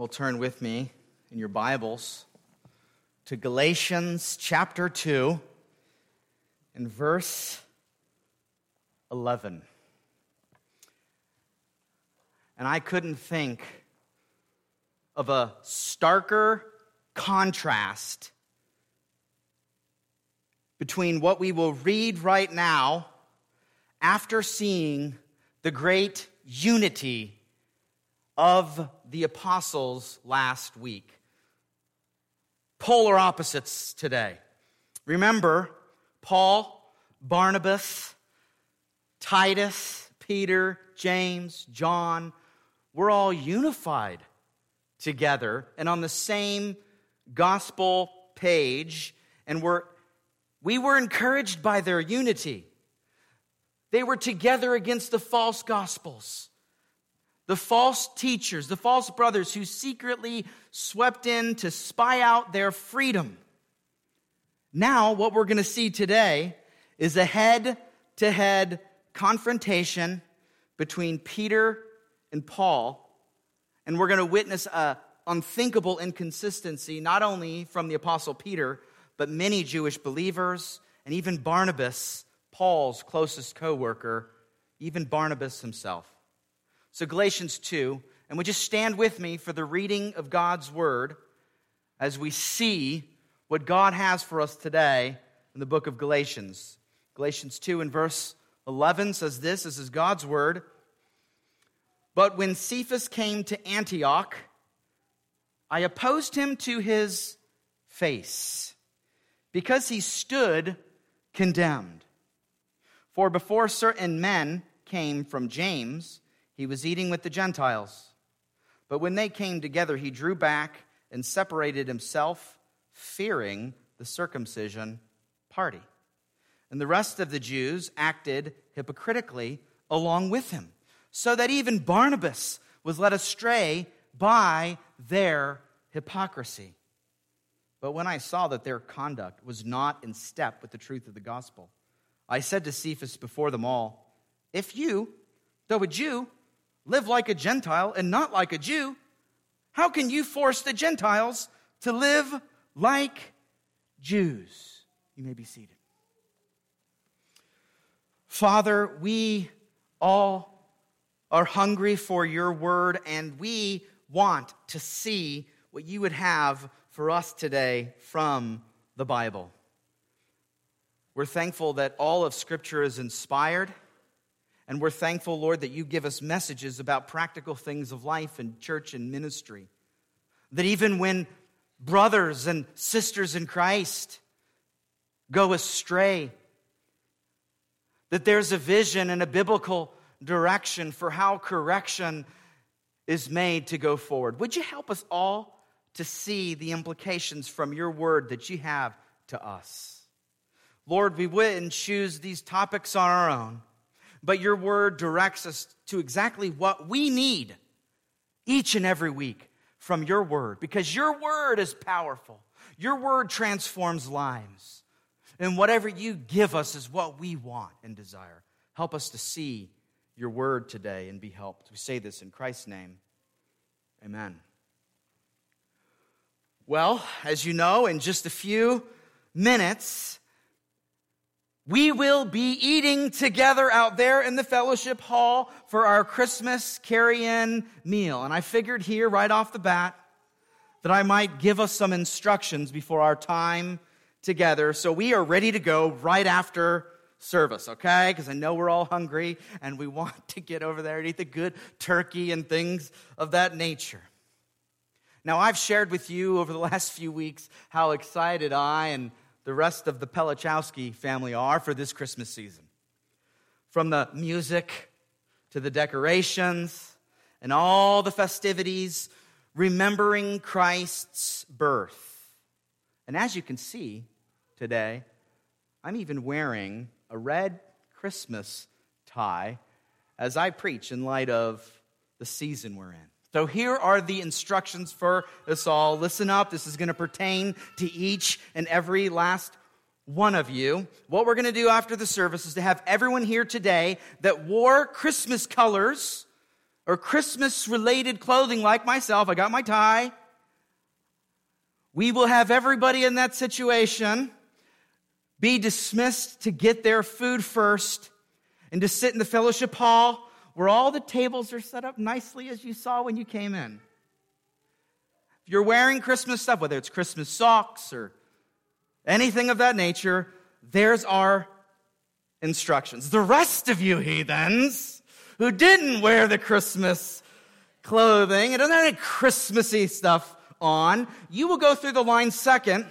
Well, turn with me in your Bibles to Galatians chapter 2 and verse 11. And I couldn't think of a starker contrast between what we will read right now after seeing the great unity of the apostles last week. Polar opposites today. Remember, Paul, Barnabas, Titus, Peter, James, John, we're all unified together and on the same gospel page, and we're, we were encouraged by their unity. They were together against the false gospels the false teachers, the false brothers who secretly swept in to spy out their freedom. Now, what we're going to see today is a head to head confrontation between Peter and Paul. And we're going to witness a unthinkable inconsistency, not only from the Apostle Peter, but many Jewish believers, and even Barnabas, Paul's closest co worker, even Barnabas himself. So, Galatians 2, and would you stand with me for the reading of God's word as we see what God has for us today in the book of Galatians. Galatians 2 and verse 11 says this this is God's word. But when Cephas came to Antioch, I opposed him to his face because he stood condemned. For before certain men came from James, he was eating with the Gentiles. But when they came together, he drew back and separated himself, fearing the circumcision party. And the rest of the Jews acted hypocritically along with him, so that even Barnabas was led astray by their hypocrisy. But when I saw that their conduct was not in step with the truth of the gospel, I said to Cephas before them all, If you, though a Jew, live like a Gentile and not like a Jew, how can you force the Gentiles to live like Jews? You may be seated. Father, we all are hungry for your word and we want to see what you would have for us today from the Bible. We're thankful that all of Scripture is inspired and we're thankful, Lord, that you give us messages about practical things of life and church and ministry. That even when brothers and sisters in Christ go astray, that there's a vision and a biblical direction for how correction is made to go forward. Would you help us all to see the implications from your word that you have to us? Lord, we wouldn't choose these topics on our own but your word directs us to exactly what we need each and every week from your word because your word is powerful. Your word transforms lives. And whatever you give us is what we want and desire. Help us to see your word today and be helped. We say this in Christ's name. Amen. Well, as you know, in just a few minutes, we will be eating together out there in the fellowship hall for our Christmas carry in meal. And I figured here right off the bat that I might give us some instructions before our time together. So we are ready to go right after service, okay? Because I know we're all hungry and we want to get over there and eat the good turkey and things of that nature. Now, I've shared with you over the last few weeks how excited I and the rest of the Pelichowski family are for this Christmas season. From the music to the decorations and all the festivities, remembering Christ's birth. And as you can see today, I'm even wearing a red Christmas tie as I preach in light of the season we're in. So here are the instructions for us all. Listen up. This is going to pertain to each and every last one of you. What we're going to do after the service is to have everyone here today that wore Christmas colors or Christmas related clothing like myself, I got my tie. We will have everybody in that situation be dismissed to get their food first and to sit in the fellowship hall where all the tables are set up nicely as you saw when you came in. If you're wearing Christmas stuff, whether it's Christmas socks or anything of that nature, there's our instructions. The rest of you heathens who didn't wear the Christmas clothing, it doesn't have any Christmassy stuff on, you will go through the line second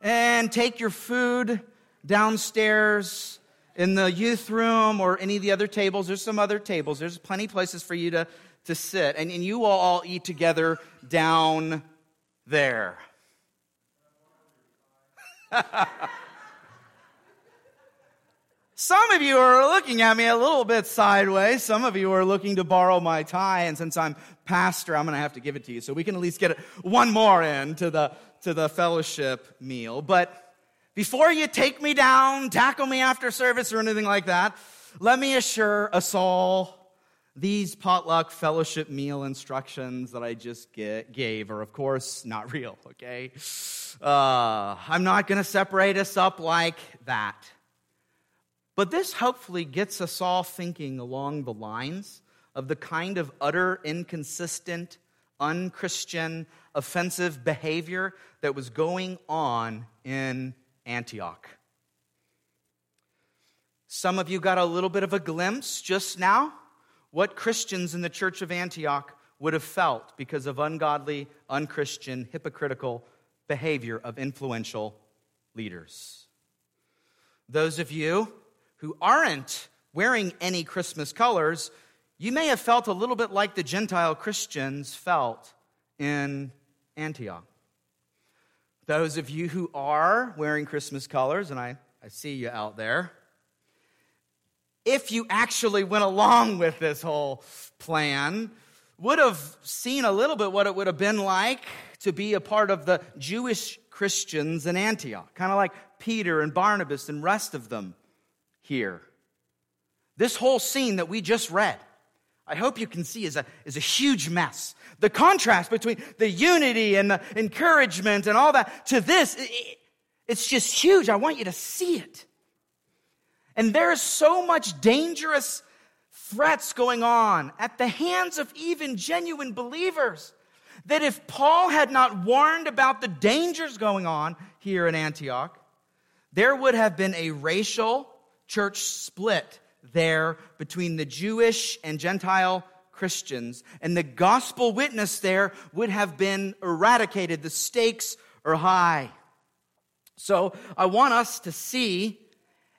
and take your food downstairs in the youth room or any of the other tables. There's some other tables. There's plenty of places for you to, to sit. And, and you will all eat together down there. Some of you are looking at me a little bit sideways. Some of you are looking to borrow my tie. And since I'm pastor, I'm going to have to give it to you. So we can at least get one more in to the, to the fellowship meal. But before you take me down, tackle me after service or anything like that, let me assure us all these potluck fellowship meal instructions that I just get, gave are, of course, not real, okay? Uh, I'm not going to separate us up like that. But this hopefully gets us all thinking along the lines of the kind of utter, inconsistent, unchristian, offensive behavior that was going on in Antioch. Some of you got a little bit of a glimpse just now what Christians in the church of Antioch would have felt because of ungodly, unchristian, hypocritical behavior of influential leaders. Those of you who aren't wearing any Christmas colors, you may have felt a little bit like the Gentile Christians felt in Antioch. Those of you who are wearing Christmas colors, and I, I see you out there, if you actually went along with this whole plan, would have seen a little bit what it would have been like to be a part of the Jewish Christians in Antioch, kind of like Peter and Barnabas and rest of them here. This whole scene that we just read, I hope you can see, is a, is a huge mess. The contrast between the unity and the encouragement and all that to this, it, it's just huge. I want you to see it. And there is so much dangerous threats going on at the hands of even genuine believers that if Paul had not warned about the dangers going on here in Antioch, there would have been a racial church split there between the Jewish and Gentile Christians, and the gospel witness there would have been eradicated. The stakes are high. So I want us to see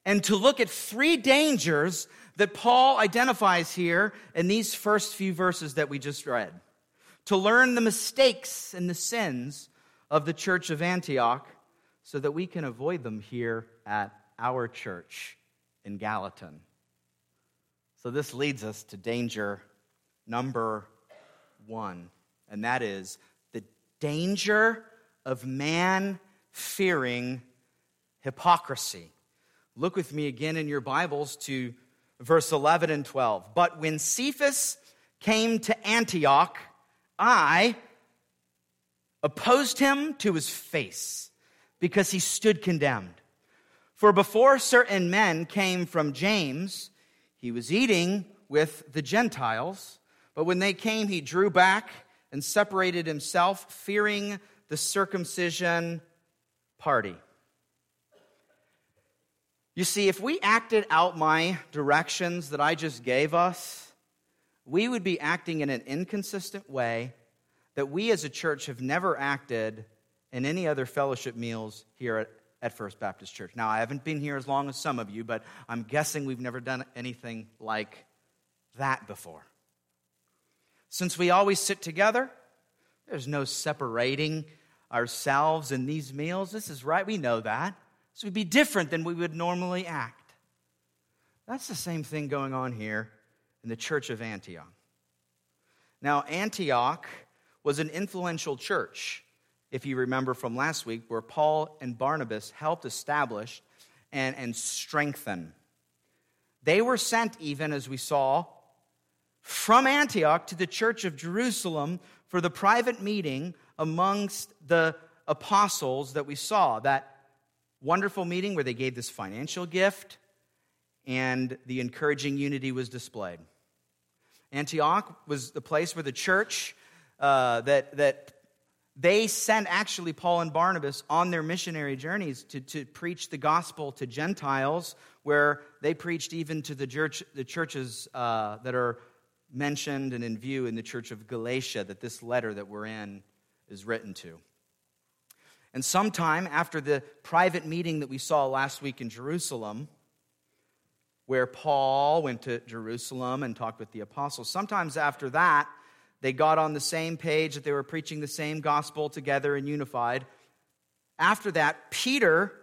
and to look at three dangers that Paul identifies here in these first few verses that we just read. To learn the mistakes and the sins of the church of Antioch so that we can avoid them here at our church in Gallatin. So this leads us to danger number one, and that is the danger of man fearing hypocrisy. Look with me again in your Bibles to verse 11 and 12. But when Cephas came to Antioch, I opposed him to his face because he stood condemned. For before certain men came from James, he was eating with the Gentiles, but when they came, he drew back and separated himself, fearing the circumcision party. You see, if we acted out my directions that I just gave us, we would be acting in an inconsistent way that we as a church have never acted in any other fellowship meals here at at First Baptist Church. Now, I haven't been here as long as some of you, but I'm guessing we've never done anything like that before. Since we always sit together, there's no separating ourselves in these meals. This is right, we know that. So we'd be different than we would normally act. That's the same thing going on here in the church of Antioch. Now, Antioch was an influential church if you remember from last week, where Paul and Barnabas helped establish and, and strengthen. They were sent, even as we saw from Antioch to the church of Jerusalem for the private meeting amongst the apostles that we saw. That wonderful meeting where they gave this financial gift and the encouraging unity was displayed. Antioch was the place where the church uh, that, that they sent actually Paul and Barnabas on their missionary journeys to, to preach the gospel to Gentiles, where they preached even to the, church, the churches uh, that are mentioned and in view in the church of Galatia, that this letter that we're in is written to. And sometime after the private meeting that we saw last week in Jerusalem, where Paul went to Jerusalem and talked with the apostles, sometimes after that, they got on the same page, that they were preaching the same gospel together and unified. After that, Peter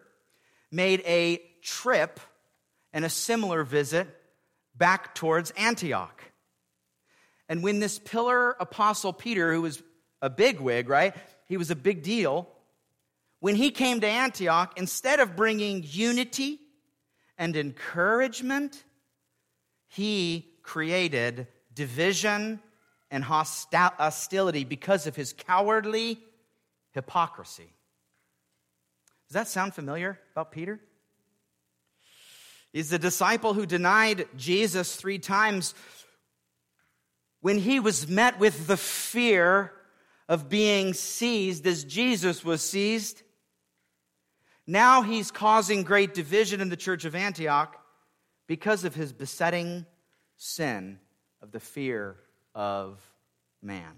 made a trip and a similar visit back towards Antioch. And when this pillar apostle Peter, who was a bigwig, right? He was a big deal. When he came to Antioch, instead of bringing unity and encouragement, he created division and uh, hostility because of his cowardly hypocrisy. Does that sound familiar about Peter? He's the disciple who denied Jesus three times when he was met with the fear of being seized as Jesus was seized. Now he's causing great division in the church of Antioch because of his besetting sin of the fear of man.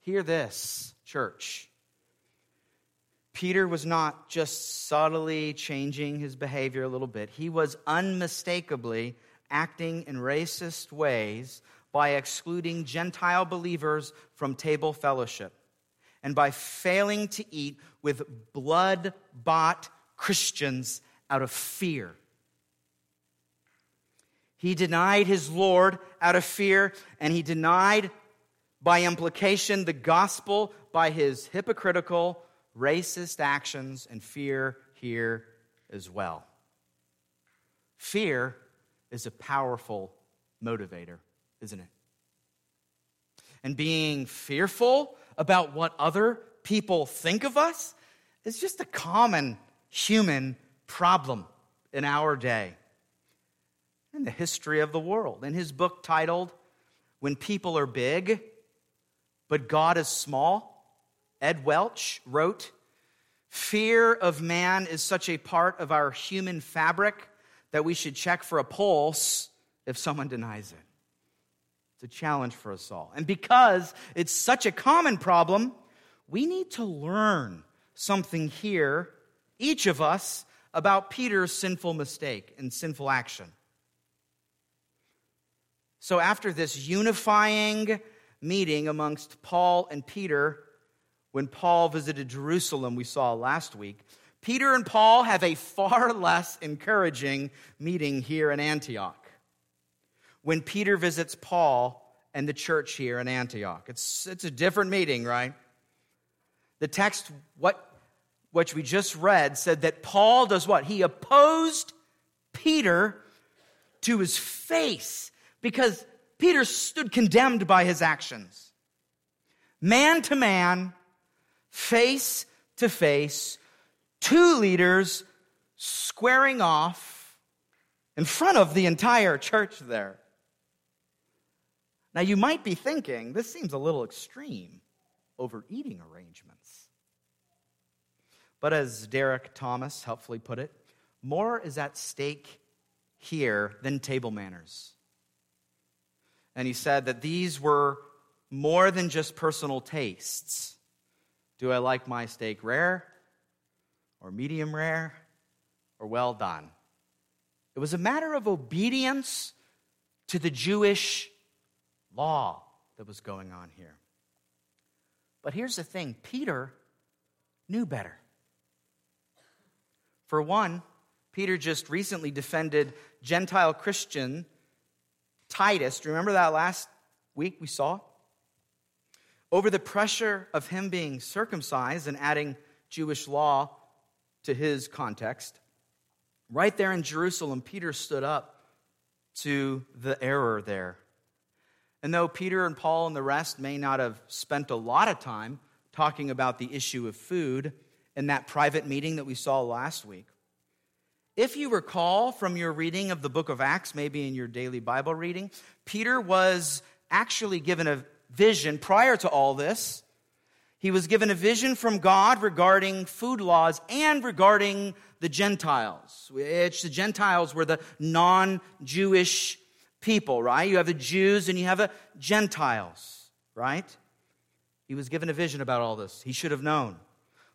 Hear this, church. Peter was not just subtly changing his behavior a little bit, he was unmistakably acting in racist ways by excluding Gentile believers from table fellowship and by failing to eat with blood bought Christians out of fear. He denied his Lord out of fear, and he denied, by implication, the gospel by his hypocritical, racist actions, and fear here as well. Fear is a powerful motivator, isn't it? And being fearful about what other people think of us is just a common human problem in our day in the history of the world. In his book titled When People Are Big, but God is Small, Ed Welch wrote Fear of man is such a part of our human fabric that we should check for a pulse if someone denies it. It's a challenge for us all. And because it's such a common problem, we need to learn something here, each of us, about Peter's sinful mistake and sinful action. So, after this unifying meeting amongst Paul and Peter, when Paul visited Jerusalem, we saw last week, Peter and Paul have a far less encouraging meeting here in Antioch. When Peter visits Paul and the church here in Antioch, it's, it's a different meeting, right? The text, what, which we just read, said that Paul does what? He opposed Peter to his face because Peter stood condemned by his actions. Man to man, face to face, two leaders squaring off in front of the entire church there. Now, you might be thinking, this seems a little extreme over eating arrangements. But as Derek Thomas helpfully put it, more is at stake here than table manners. And he said that these were more than just personal tastes. Do I like my steak rare or medium rare or well done? It was a matter of obedience to the Jewish law that was going on here. But here's the thing Peter knew better. For one, Peter just recently defended Gentile Christian Titus, remember that last week we saw? Over the pressure of him being circumcised and adding Jewish law to his context, right there in Jerusalem, Peter stood up to the error there. And though Peter and Paul and the rest may not have spent a lot of time talking about the issue of food in that private meeting that we saw last week, if you recall from your reading of the book of Acts, maybe in your daily Bible reading, Peter was actually given a vision prior to all this. He was given a vision from God regarding food laws and regarding the Gentiles, which the Gentiles were the non Jewish people, right? You have the Jews and you have the Gentiles, right? He was given a vision about all this. He should have known.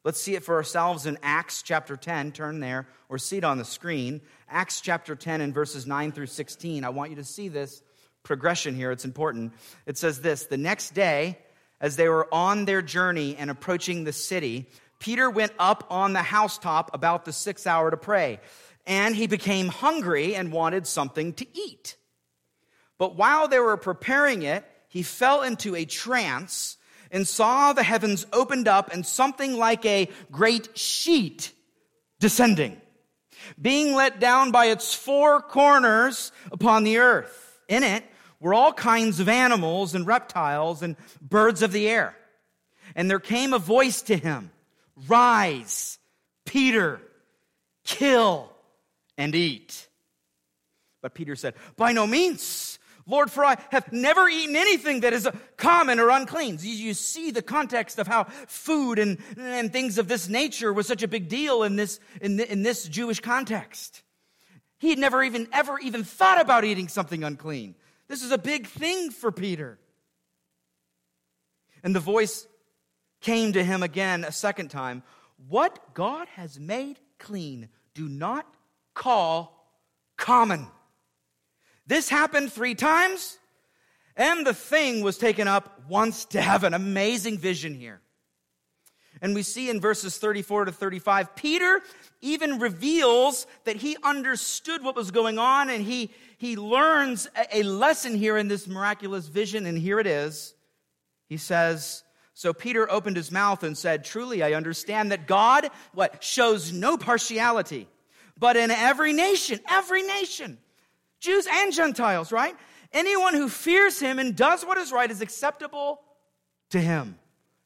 Let's see it for ourselves in Acts chapter 10. Turn there or see it on the screen. Acts chapter 10 and verses 9 through 16. I want you to see this progression here. It's important. It says this The next day, as they were on their journey and approaching the city, Peter went up on the housetop about the sixth hour to pray. And he became hungry and wanted something to eat. But while they were preparing it, he fell into a trance and saw the heavens opened up and something like a great sheet descending, being let down by its four corners upon the earth. In it were all kinds of animals and reptiles and birds of the air. And there came a voice to him, Rise, Peter, kill and eat. But Peter said, By no means. Lord, for I have never eaten anything that is common or unclean. You see the context of how food and, and things of this nature was such a big deal in this, in, in this Jewish context. He had never even, ever even thought about eating something unclean. This is a big thing for Peter. And the voice came to him again a second time What God has made clean, do not call common. This happened three times, and the thing was taken up once to heaven. Amazing vision here. And we see in verses 34 to 35, Peter even reveals that he understood what was going on and he, he learns a lesson here in this miraculous vision. And here it is. He says, So Peter opened his mouth and said, Truly, I understand that God, what, shows no partiality, but in every nation, every nation, Jews and Gentiles, right? Anyone who fears him and does what is right is acceptable to him.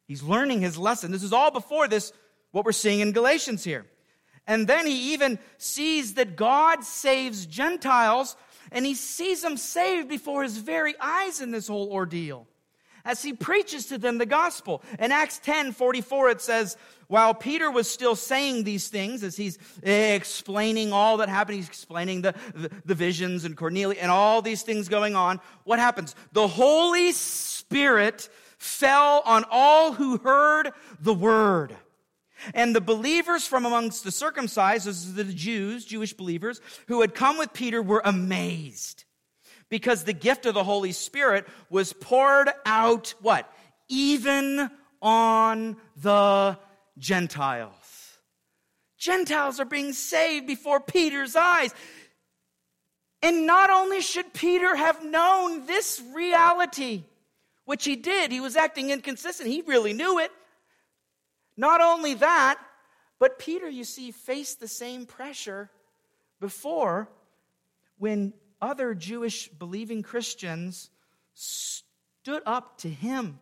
He's learning his lesson. This is all before this, what we're seeing in Galatians here. And then he even sees that God saves Gentiles, and he sees them saved before his very eyes in this whole ordeal as he preaches to them the gospel. In Acts 10 44, it says, while Peter was still saying these things, as he's explaining all that happened, he's explaining the, the, the visions and Cornelius and all these things going on, what happens? The Holy Spirit fell on all who heard the word. And the believers from amongst the circumcised, the Jews, Jewish believers, who had come with Peter were amazed because the gift of the Holy Spirit was poured out, what? Even on the Gentiles. Gentiles are being saved before Peter's eyes. And not only should Peter have known this reality, which he did, he was acting inconsistent, he really knew it. Not only that, but Peter, you see, faced the same pressure before when other Jewish believing Christians stood up to him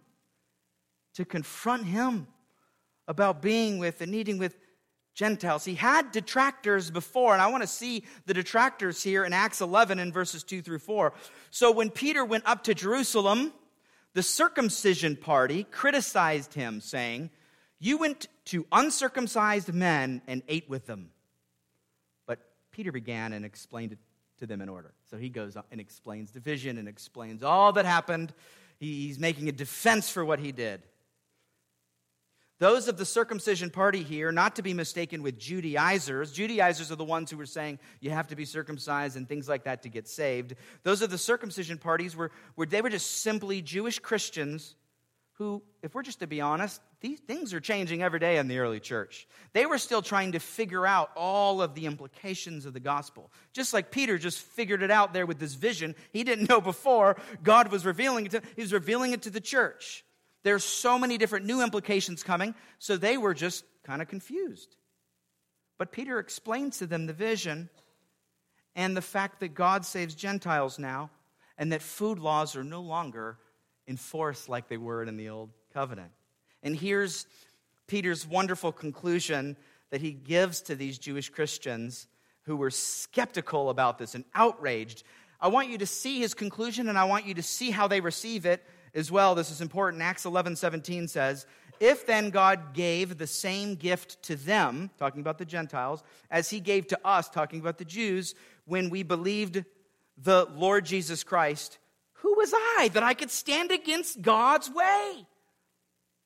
to confront him about being with and eating with Gentiles. He had detractors before, and I want to see the detractors here in Acts 11 in verses 2 through 4. So when Peter went up to Jerusalem, the circumcision party criticized him, saying, You went to uncircumcised men and ate with them. But Peter began and explained it to them in order. So he goes and explains the vision and explains all that happened. He's making a defense for what he did. Those of the circumcision party here, not to be mistaken with Judaizers, Judaizers are the ones who were saying you have to be circumcised and things like that to get saved. Those of the circumcision parties were, were they were just simply Jewish Christians who, if we're just to be honest, these things are changing every day in the early church. They were still trying to figure out all of the implications of the gospel. Just like Peter just figured it out there with this vision. He didn't know before God was revealing it to, he was revealing it to the church. There's so many different new implications coming, so they were just kind of confused. But Peter explains to them the vision and the fact that God saves Gentiles now and that food laws are no longer enforced like they were in the old covenant. And here's Peter's wonderful conclusion that he gives to these Jewish Christians who were skeptical about this and outraged. I want you to see his conclusion and I want you to see how they receive it as well. This is important. Acts 11 17 says, If then God gave the same gift to them, talking about the Gentiles, as he gave to us, talking about the Jews, when we believed the Lord Jesus Christ, who was I that I could stand against God's way?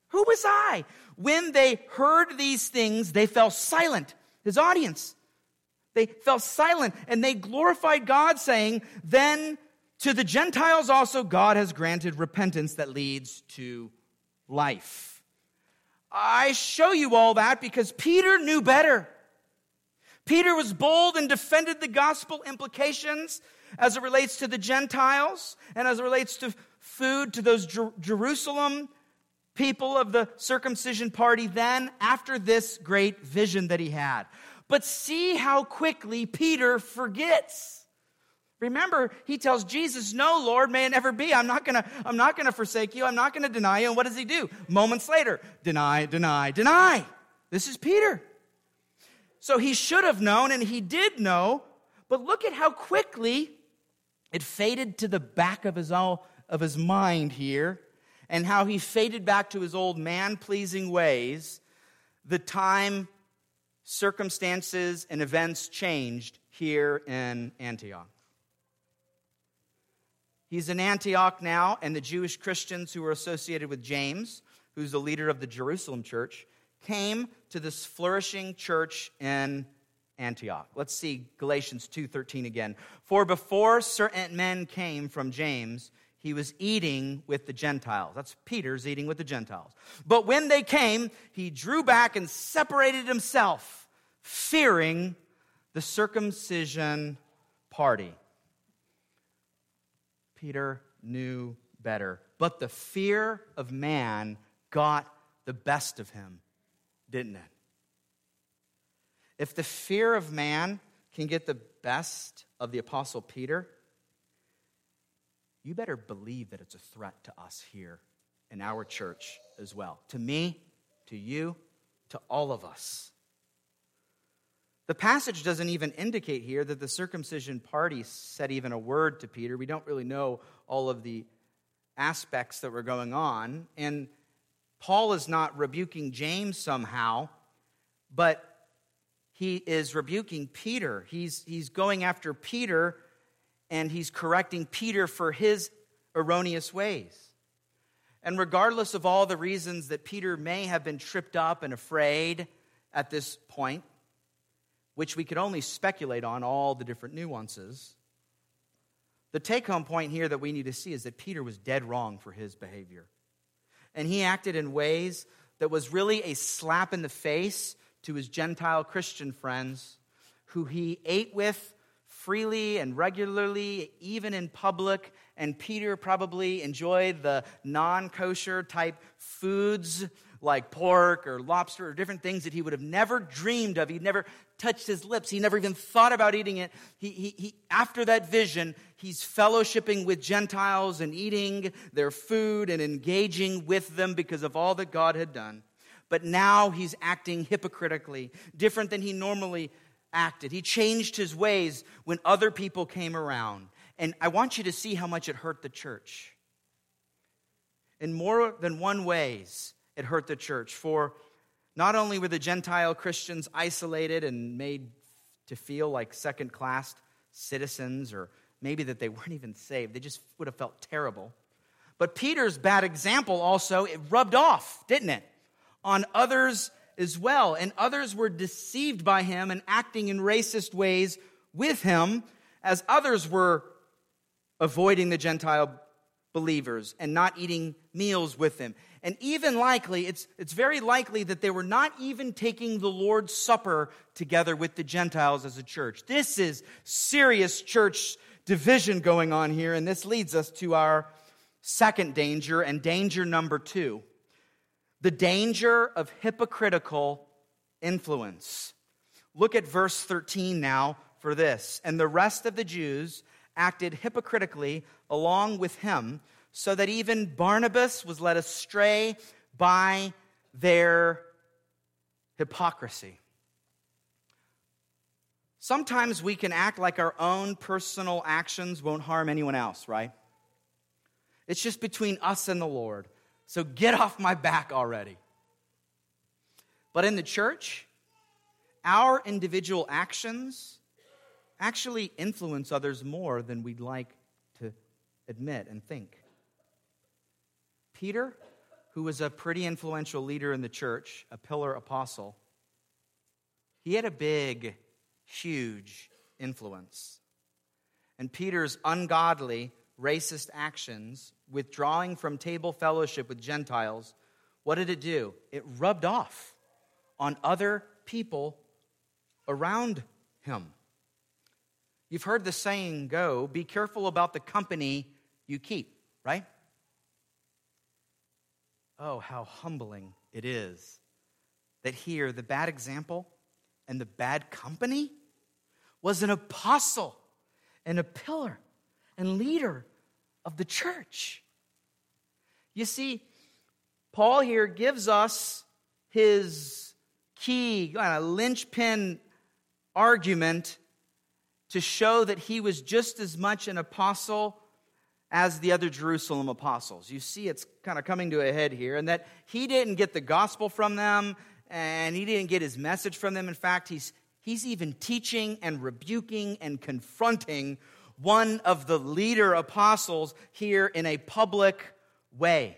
Who was I? When they heard these things, they fell silent. His audience. They fell silent and they glorified God, saying, Then to the Gentiles also God has granted repentance that leads to life. I show you all that because Peter knew better. Peter was bold and defended the gospel implications as it relates to the Gentiles and as it relates to food to those Jer- Jerusalem people of the circumcision party then after this great vision that he had. But see how quickly Peter forgets. Remember, he tells Jesus, No, Lord, may it never be. I'm not gonna, I'm not gonna forsake you. I'm not gonna deny you. And what does he do? Moments later, deny, deny, deny. This is Peter. So he should have known, and he did know, but look at how quickly it faded to the back of his, of his mind here, and how he faded back to his old man pleasing ways. The time, circumstances, and events changed here in Antioch. He's in Antioch now, and the Jewish Christians who were associated with James, who's the leader of the Jerusalem church, came to this flourishing church in Antioch. Let's see Galatians 2:13 again. For before certain men came from James, he was eating with the Gentiles. That's Peter's eating with the Gentiles. But when they came, he drew back and separated himself, fearing the circumcision party. Peter knew better. But the fear of man got the best of him, didn't it? If the fear of man can get the best of the Apostle Peter, you better believe that it's a threat to us here in our church as well. To me, to you, to all of us. The passage doesn't even indicate here that the circumcision party said even a word to Peter. We don't really know all of the aspects that were going on. And Paul is not rebuking James somehow, but he is rebuking Peter. He's, he's going after Peter and he's correcting Peter for his erroneous ways. And regardless of all the reasons that Peter may have been tripped up and afraid at this point, which we could only speculate on all the different nuances. The take home point here that we need to see is that Peter was dead wrong for his behavior. And he acted in ways that was really a slap in the face to his Gentile Christian friends who he ate with freely and regularly, even in public. And Peter probably enjoyed the non kosher type foods like pork or lobster or different things that he would have never dreamed of. He'd never touched his lips. He never even thought about eating it. He, he, he, after that vision, he's fellowshipping with Gentiles and eating their food and engaging with them because of all that God had done. But now he's acting hypocritically, different than he normally acted. He changed his ways when other people came around. And I want you to see how much it hurt the church. In more than one ways, it hurt the church. For not only were the Gentile Christians isolated and made to feel like second class citizens, or maybe that they weren't even saved, they just would have felt terrible. But Peter's bad example also, it rubbed off, didn't it? On others as well. And others were deceived by him and acting in racist ways with him, as others were avoiding the Gentile believers and not eating meals with them. And even likely, it's, it's very likely that they were not even taking the Lord's Supper together with the Gentiles as a church. This is serious church division going on here, and this leads us to our second danger and danger number two the danger of hypocritical influence. Look at verse 13 now for this. And the rest of the Jews, acted hypocritically along with him, so that even Barnabas was led astray by their hypocrisy. Sometimes we can act like our own personal actions won't harm anyone else, right? It's just between us and the Lord. So get off my back already. But in the church, our individual actions actually influence others more than we'd like to admit and think. Peter, who was a pretty influential leader in the church, a pillar apostle, he had a big, huge influence. And Peter's ungodly, racist actions, withdrawing from table fellowship with Gentiles, what did it do? It rubbed off on other people around him. You've heard the saying go be careful about the company you keep, right? Oh, how humbling it is that here the bad example and the bad company was an apostle and a pillar and leader of the church. You see, Paul here gives us his key, kind of linchpin argument to show that he was just as much an apostle as the other Jerusalem apostles. You see, it's kind of coming to a head here, and that he didn't get the gospel from them, and he didn't get his message from them. In fact, he's, he's even teaching and rebuking and confronting one of the leader apostles here in a public way.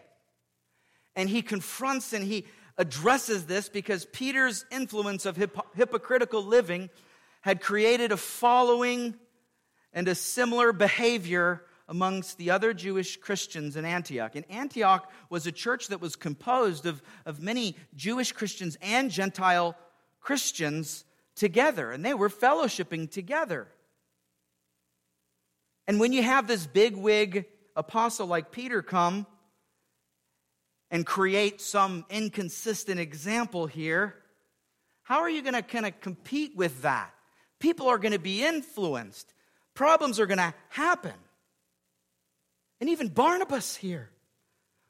And he confronts and he addresses this because Peter's influence of hypocritical living had created a following and a similar behavior amongst the other Jewish Christians in Antioch. And Antioch was a church that was composed of, of many Jewish Christians and Gentile Christians together, and they were fellowshipping together. And when you have this big wig apostle like Peter come and create some inconsistent example here, how are you going to kind of compete with that? People are going to be influenced, problems are going to happen. And even Barnabas here,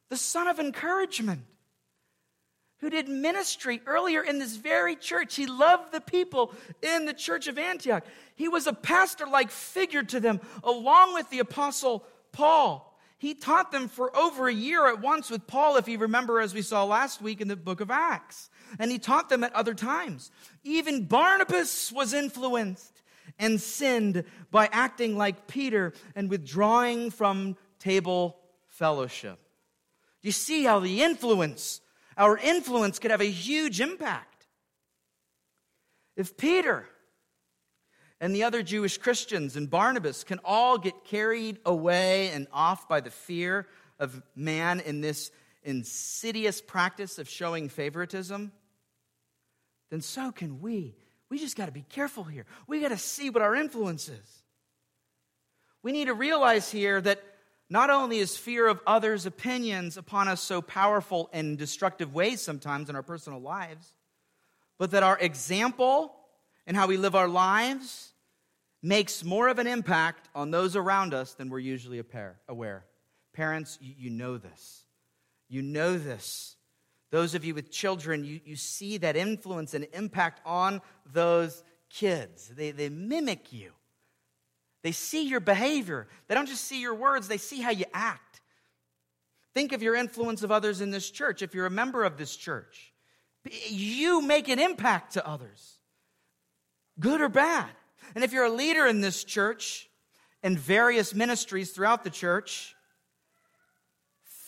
the son of encouragement, who did ministry earlier in this very church. He loved the people in the church of Antioch. He was a pastor like figure to them, along with the apostle Paul. He taught them for over a year at once with Paul, if you remember, as we saw last week in the book of Acts. And he taught them at other times. Even Barnabas was influenced and sinned by acting like Peter and withdrawing from table fellowship. You see how the influence, our influence, could have a huge impact. If Peter and the other Jewish Christians and Barnabas can all get carried away and off by the fear of man in this insidious practice of showing favoritism, then so can we. We just got to be careful here. We got to see what our influence is. We need to realize here that not only is fear of others' opinions upon us so powerful in destructive ways sometimes in our personal lives, but that our example and how we live our lives makes more of an impact on those around us than we're usually aware. Parents, you know this. You know this. Those of you with children, you, you see that influence and impact on those kids. They, they mimic you. They see your behavior. They don't just see your words, they see how you act. Think of your influence of others in this church. If you're a member of this church, you make an impact to others, good or bad. And if you're a leader in this church and various ministries throughout the church,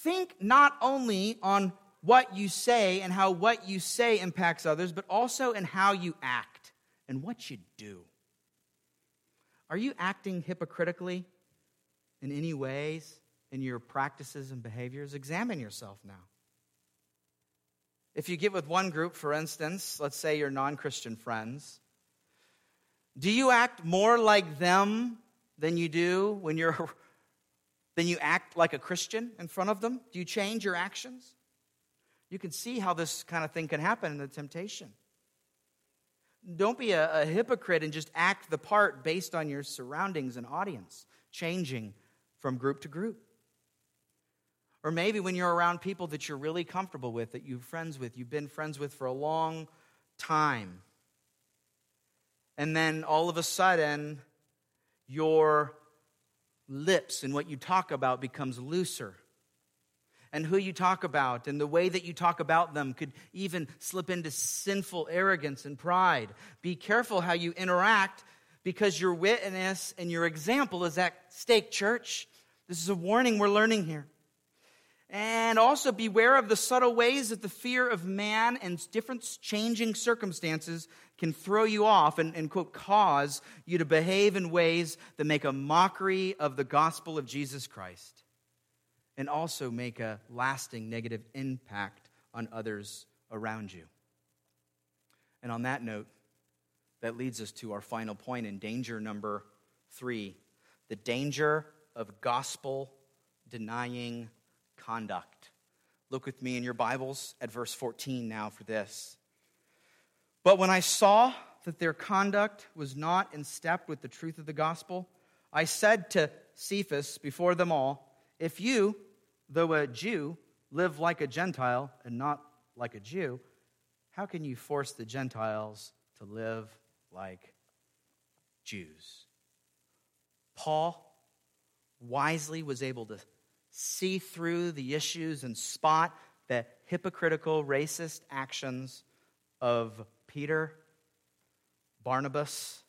think not only on what you say and how what you say impacts others, but also in how you act and what you do. Are you acting hypocritically in any ways in your practices and behaviors? Examine yourself now. If you get with one group, for instance, let's say your non Christian friends, do you act more like them than you do when you're than you act like a Christian in front of them? Do you change your actions? You can see how this kind of thing can happen in the temptation. Don't be a, a hypocrite and just act the part based on your surroundings and audience. changing from group to group. Or maybe when you're around people that you're really comfortable with, that you're friends with, you've been friends with for a long time. And then all of a sudden, your lips and what you talk about becomes looser. And who you talk about and the way that you talk about them could even slip into sinful arrogance and pride. Be careful how you interact because your witness and your example is at stake, church. This is a warning we're learning here. And also beware of the subtle ways that the fear of man and different changing circumstances can throw you off and, and, quote, cause you to behave in ways that make a mockery of the gospel of Jesus Christ and also make a lasting negative impact on others around you. And on that note, that leads us to our final point in danger number three the danger of gospel denying conduct. Look with me in your Bibles at verse 14 now for this. But when I saw that their conduct was not in step with the truth of the gospel, I said to Cephas before them all, If you, though a Jew, live like a Gentile and not like a Jew, how can you force the Gentiles to live like Jews? Paul wisely was able to see through the issues and spot the hypocritical, racist actions of Peter, Barnabas,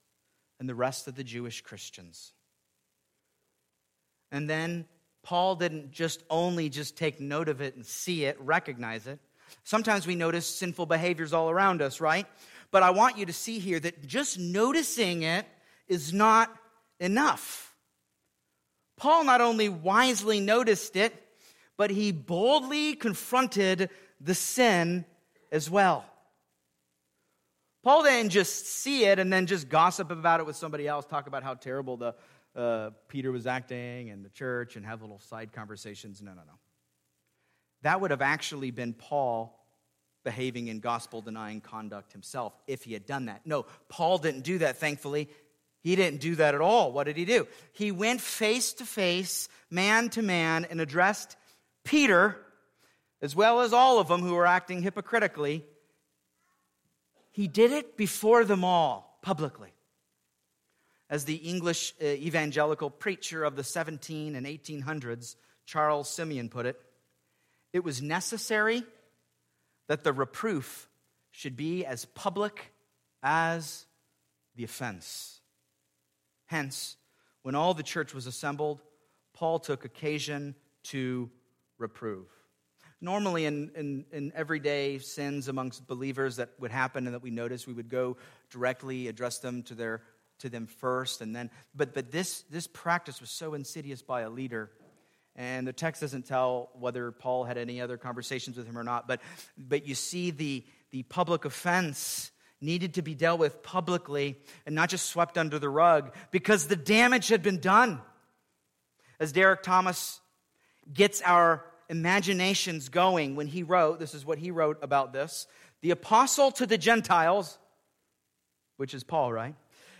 and the rest of the Jewish Christians. And then Paul didn't just only just take note of it and see it, recognize it. Sometimes we notice sinful behaviors all around us, right? But I want you to see here that just noticing it is not enough. Paul not only wisely noticed it, but he boldly confronted the sin as well. Paul didn't just see it and then just gossip about it with somebody else, talk about how terrible the uh, Peter was acting and the church, and have little side conversations. No, no, no. That would have actually been Paul behaving in gospel denying conduct himself if he had done that. No, Paul didn't do that, thankfully. He didn't do that at all. What did he do? He went face to face, man to man, and addressed Peter, as well as all of them who were acting hypocritically. He did it before them all, publicly. As the English uh, evangelical preacher of the 17 and 1800s, Charles Simeon, put it, it was necessary that the reproof should be as public as the offense. Hence, when all the church was assembled, Paul took occasion to reprove. Normally, in, in, in, everyday sins amongst believers that would happen and that we notice, we would go directly address them to, their, to them first. And then, but but this, this practice was so insidious by a leader. And the text doesn't tell whether Paul had any other conversations with him or not. But, but you see the, the public offense needed to be dealt with publicly and not just swept under the rug because the damage had been done. As Derek Thomas gets our imaginations going when he wrote, this is what he wrote about this the apostle to the Gentiles, which is Paul, right?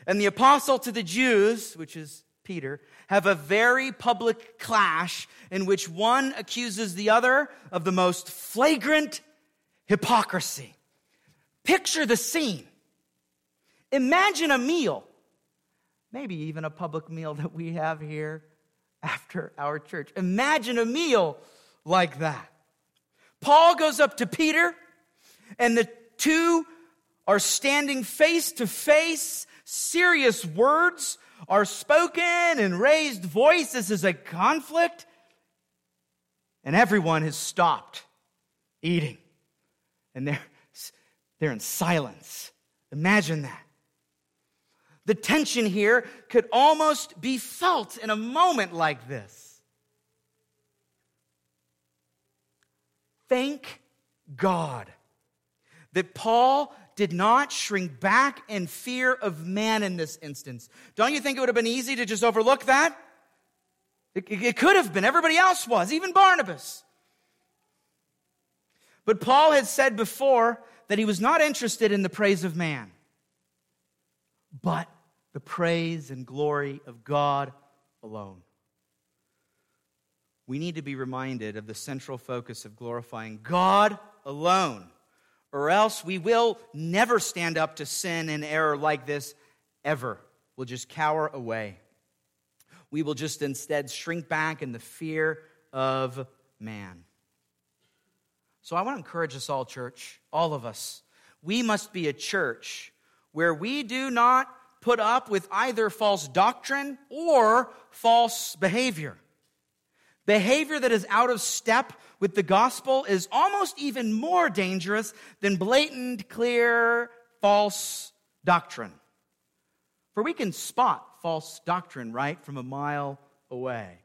And the apostle to the Jews, which is Peter, have a very public clash in which one accuses the other of the most flagrant hypocrisy. Picture the scene. Imagine a meal, maybe even a public meal that we have here after our church. Imagine a meal like that. Paul goes up to Peter, and the two are standing face to face. Serious words are spoken and raised voice. This is a conflict. And everyone has stopped eating. And they're they're in silence. Imagine that. The tension here could almost be felt in a moment like this. Thank God that Paul did not shrink back in fear of man in this instance. Don't you think it would have been easy to just overlook that? It, it could have been. Everybody else was, even Barnabas. But Paul had said before that he was not interested in the praise of man, but the praise and glory of God alone. We need to be reminded of the central focus of glorifying God alone, or else we will never stand up to sin and error like this ever. We'll just cower away. We will just instead shrink back in the fear of man. So I want to encourage us all, church, all of us. We must be a church where we do not put up with either false doctrine or false behavior. Behavior that is out of step with the gospel is almost even more dangerous than blatant, clear, false doctrine. For we can spot false doctrine right from a mile away.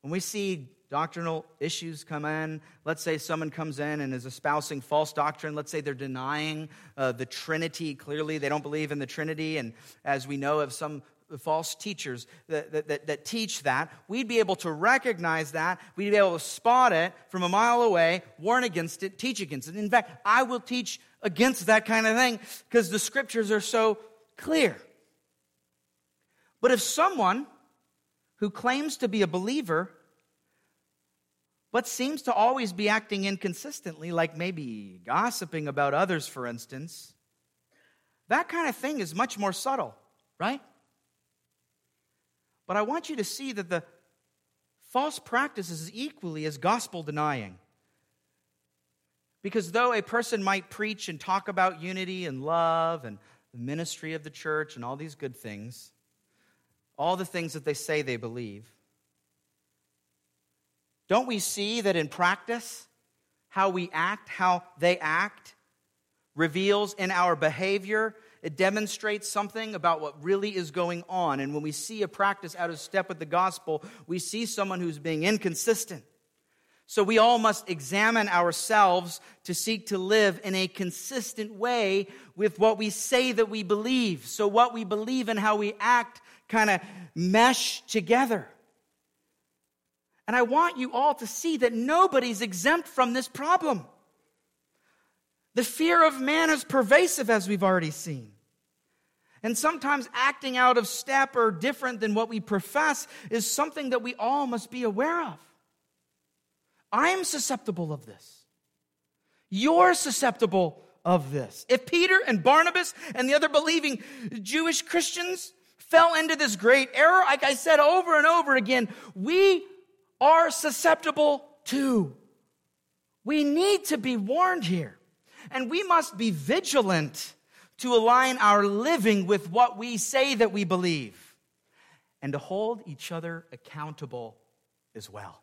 When we see doctrinal issues come in. Let's say someone comes in and is espousing false doctrine. Let's say they're denying uh, the Trinity clearly. They don't believe in the Trinity. And as we know of some false teachers that, that, that, teach that, we'd be able to recognize that. We'd be able to spot it from a mile away, warn against it, teach against it. In fact, I will teach against that kind of thing because the scriptures are so clear. But if someone who claims to be a believer but seems to always be acting inconsistently, like maybe gossiping about others, for instance, that kind of thing is much more subtle, right? But I want you to see that the false practice is equally as gospel denying. Because though a person might preach and talk about unity and love and the ministry of the church and all these good things, all the things that they say they believe, don't we see that in practice, how we act, how they act, reveals in our behavior, it demonstrates something about what really is going on. And when we see a practice out of step with the gospel, we see someone who's being inconsistent. So we all must examine ourselves to seek to live in a consistent way with what we say that we believe. So what we believe and how we act kind of mesh together. And I want you all to see that nobody's exempt from this problem. The fear of man is pervasive, as we've already seen. And sometimes acting out of step or different than what we profess is something that we all must be aware of. I am susceptible of this. You're susceptible of this. If Peter and Barnabas and the other believing Jewish Christians fell into this great error, like I said over and over again, we are susceptible to. We need to be warned here. And we must be vigilant to align our living with what we say that we believe and to hold each other accountable as well.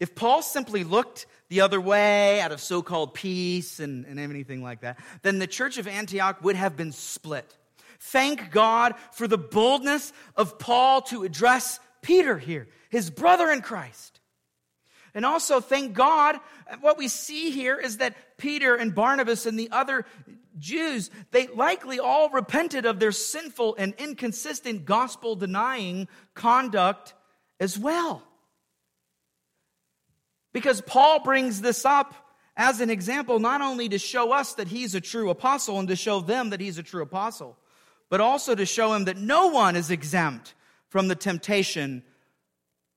If Paul simply looked the other way out of so called peace and, and anything like that, then the church of Antioch would have been split. Thank God for the boldness of Paul to address Peter here, his brother in Christ. And also, thank God, what we see here is that Peter and Barnabas and the other Jews, they likely all repented of their sinful and inconsistent gospel denying conduct as well. Because Paul brings this up as an example, not only to show us that he's a true apostle and to show them that he's a true apostle, but also to show him that no one is exempt from the temptation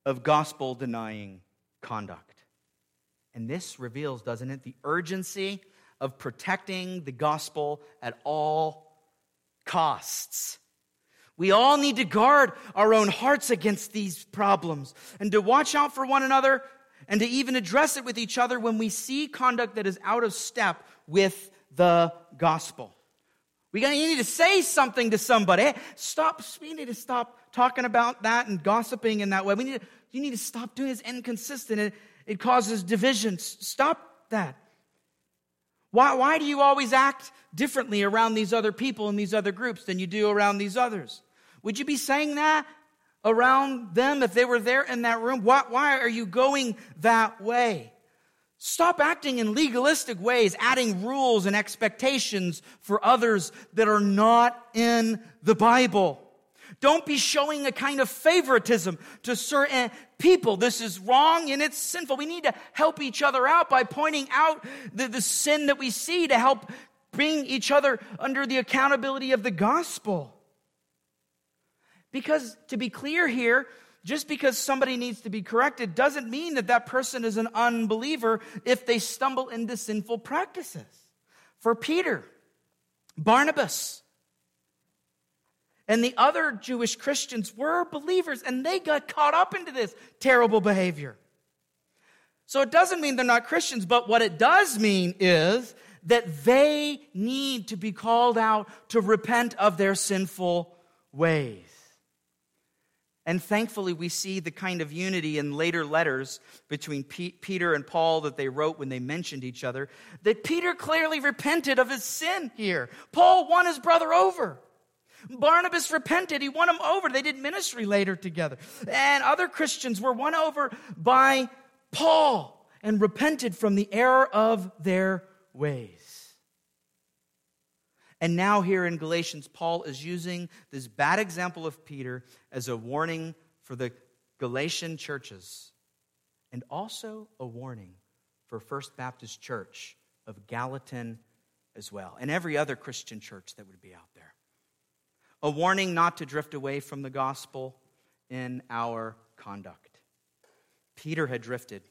of gospel denying conduct. And this reveals, doesn't it, the urgency of protecting the gospel at all costs. We all need to guard our own hearts against these problems and to watch out for one another and to even address it with each other when we see conduct that is out of step with the gospel. We need to say something to somebody. stop. We need to stop talking about that and gossiping in that way. We need to, you need to stop doing this inconsistent. It, causes divisions. Stop that. Why, why do you always act differently around these other people and these other groups than you do around these others? Would you be saying that around them if they were there in that room? Why, why are you going that way? Stop acting in legalistic ways, adding rules and expectations for others that are not in the Bible. Don't be showing a kind of favoritism to certain people. This is wrong and it's sinful. We need to help each other out by pointing out the, the sin that we see to help bring each other under the accountability of the gospel. Because to be clear here, just because somebody needs to be corrected doesn't mean that that person is an unbeliever if they stumble into sinful practices. For Peter, Barnabas, and the other Jewish Christians were believers and they got caught up into this terrible behavior. So it doesn't mean they're not Christians, but what it does mean is that they need to be called out to repent of their sinful ways. And thankfully, we see the kind of unity in later letters between Peter and Paul that they wrote when they mentioned each other, that Peter clearly repented of his sin here. Paul won his brother over. Barnabas repented. He won him over. They did ministry later together. And other Christians were won over by Paul and repented from the error of their ways. And now, here in Galatians, Paul is using this bad example of Peter as a warning for the Galatian churches and also a warning for First Baptist Church of Gallatin as well, and every other Christian church that would be out there. A warning not to drift away from the gospel in our conduct. Peter had drifted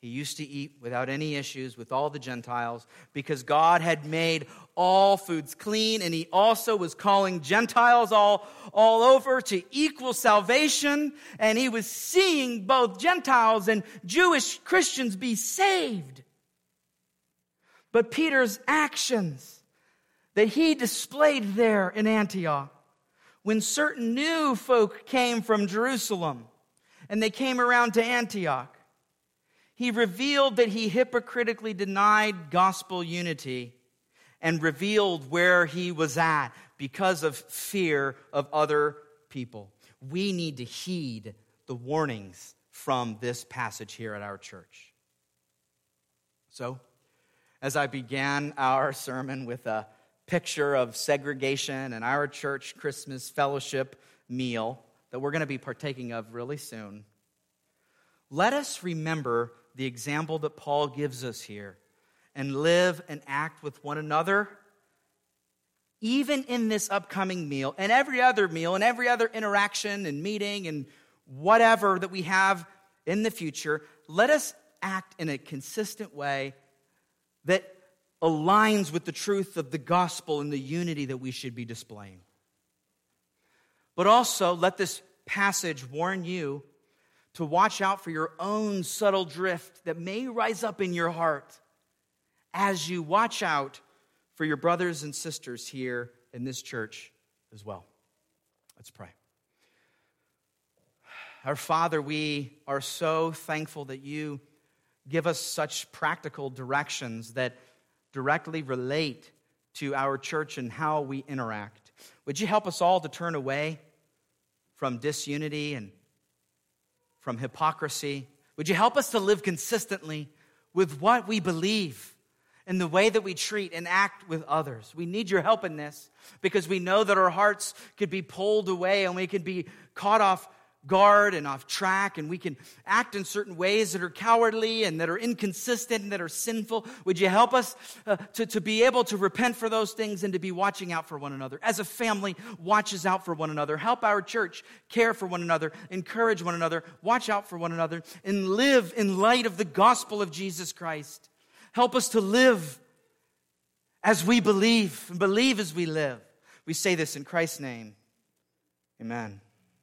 he used to eat without any issues with all the Gentiles because God had made all foods clean, and he also was calling Gentiles all, all over to equal salvation, and he was seeing both Gentiles and Jewish Christians be saved. But Peter's actions that he displayed there in Antioch, when certain new folk came from Jerusalem and they came around to Antioch, he revealed that he hypocritically denied gospel unity and revealed where he was at because of fear of other people. We need to heed the warnings from this passage here at our church. So, as I began our sermon with a picture of segregation and our church Christmas fellowship meal that we're going to be partaking of really soon, let us remember the example that Paul gives us here and live and act with one another, even in this upcoming meal and every other meal and every other interaction and meeting and whatever that we have in the future, let us act in a consistent way that aligns with the truth of the gospel and the unity that we should be displaying. But also, let this passage warn you to watch out for your own subtle drift that may rise up in your heart as you watch out for your brothers and sisters here in this church as well. Let's pray. Our Father, we are so thankful that you give us such practical directions that directly relate to our church and how we interact. Would you help us all to turn away from disunity and from hypocrisy. Would you help us to live consistently with what we believe and the way that we treat and act with others? We need your help in this because we know that our hearts could be pulled away and we could be caught off guard and off track, and we can act in certain ways that are cowardly and that are inconsistent and that are sinful. Would you help us uh, to, to be able to repent for those things and to be watching out for one another? As a family watches out for one another, help our church care for one another, encourage one another, watch out for one another, and live in light of the gospel of Jesus Christ. Help us to live as we believe and believe as we live. We say this in Christ's name. Amen.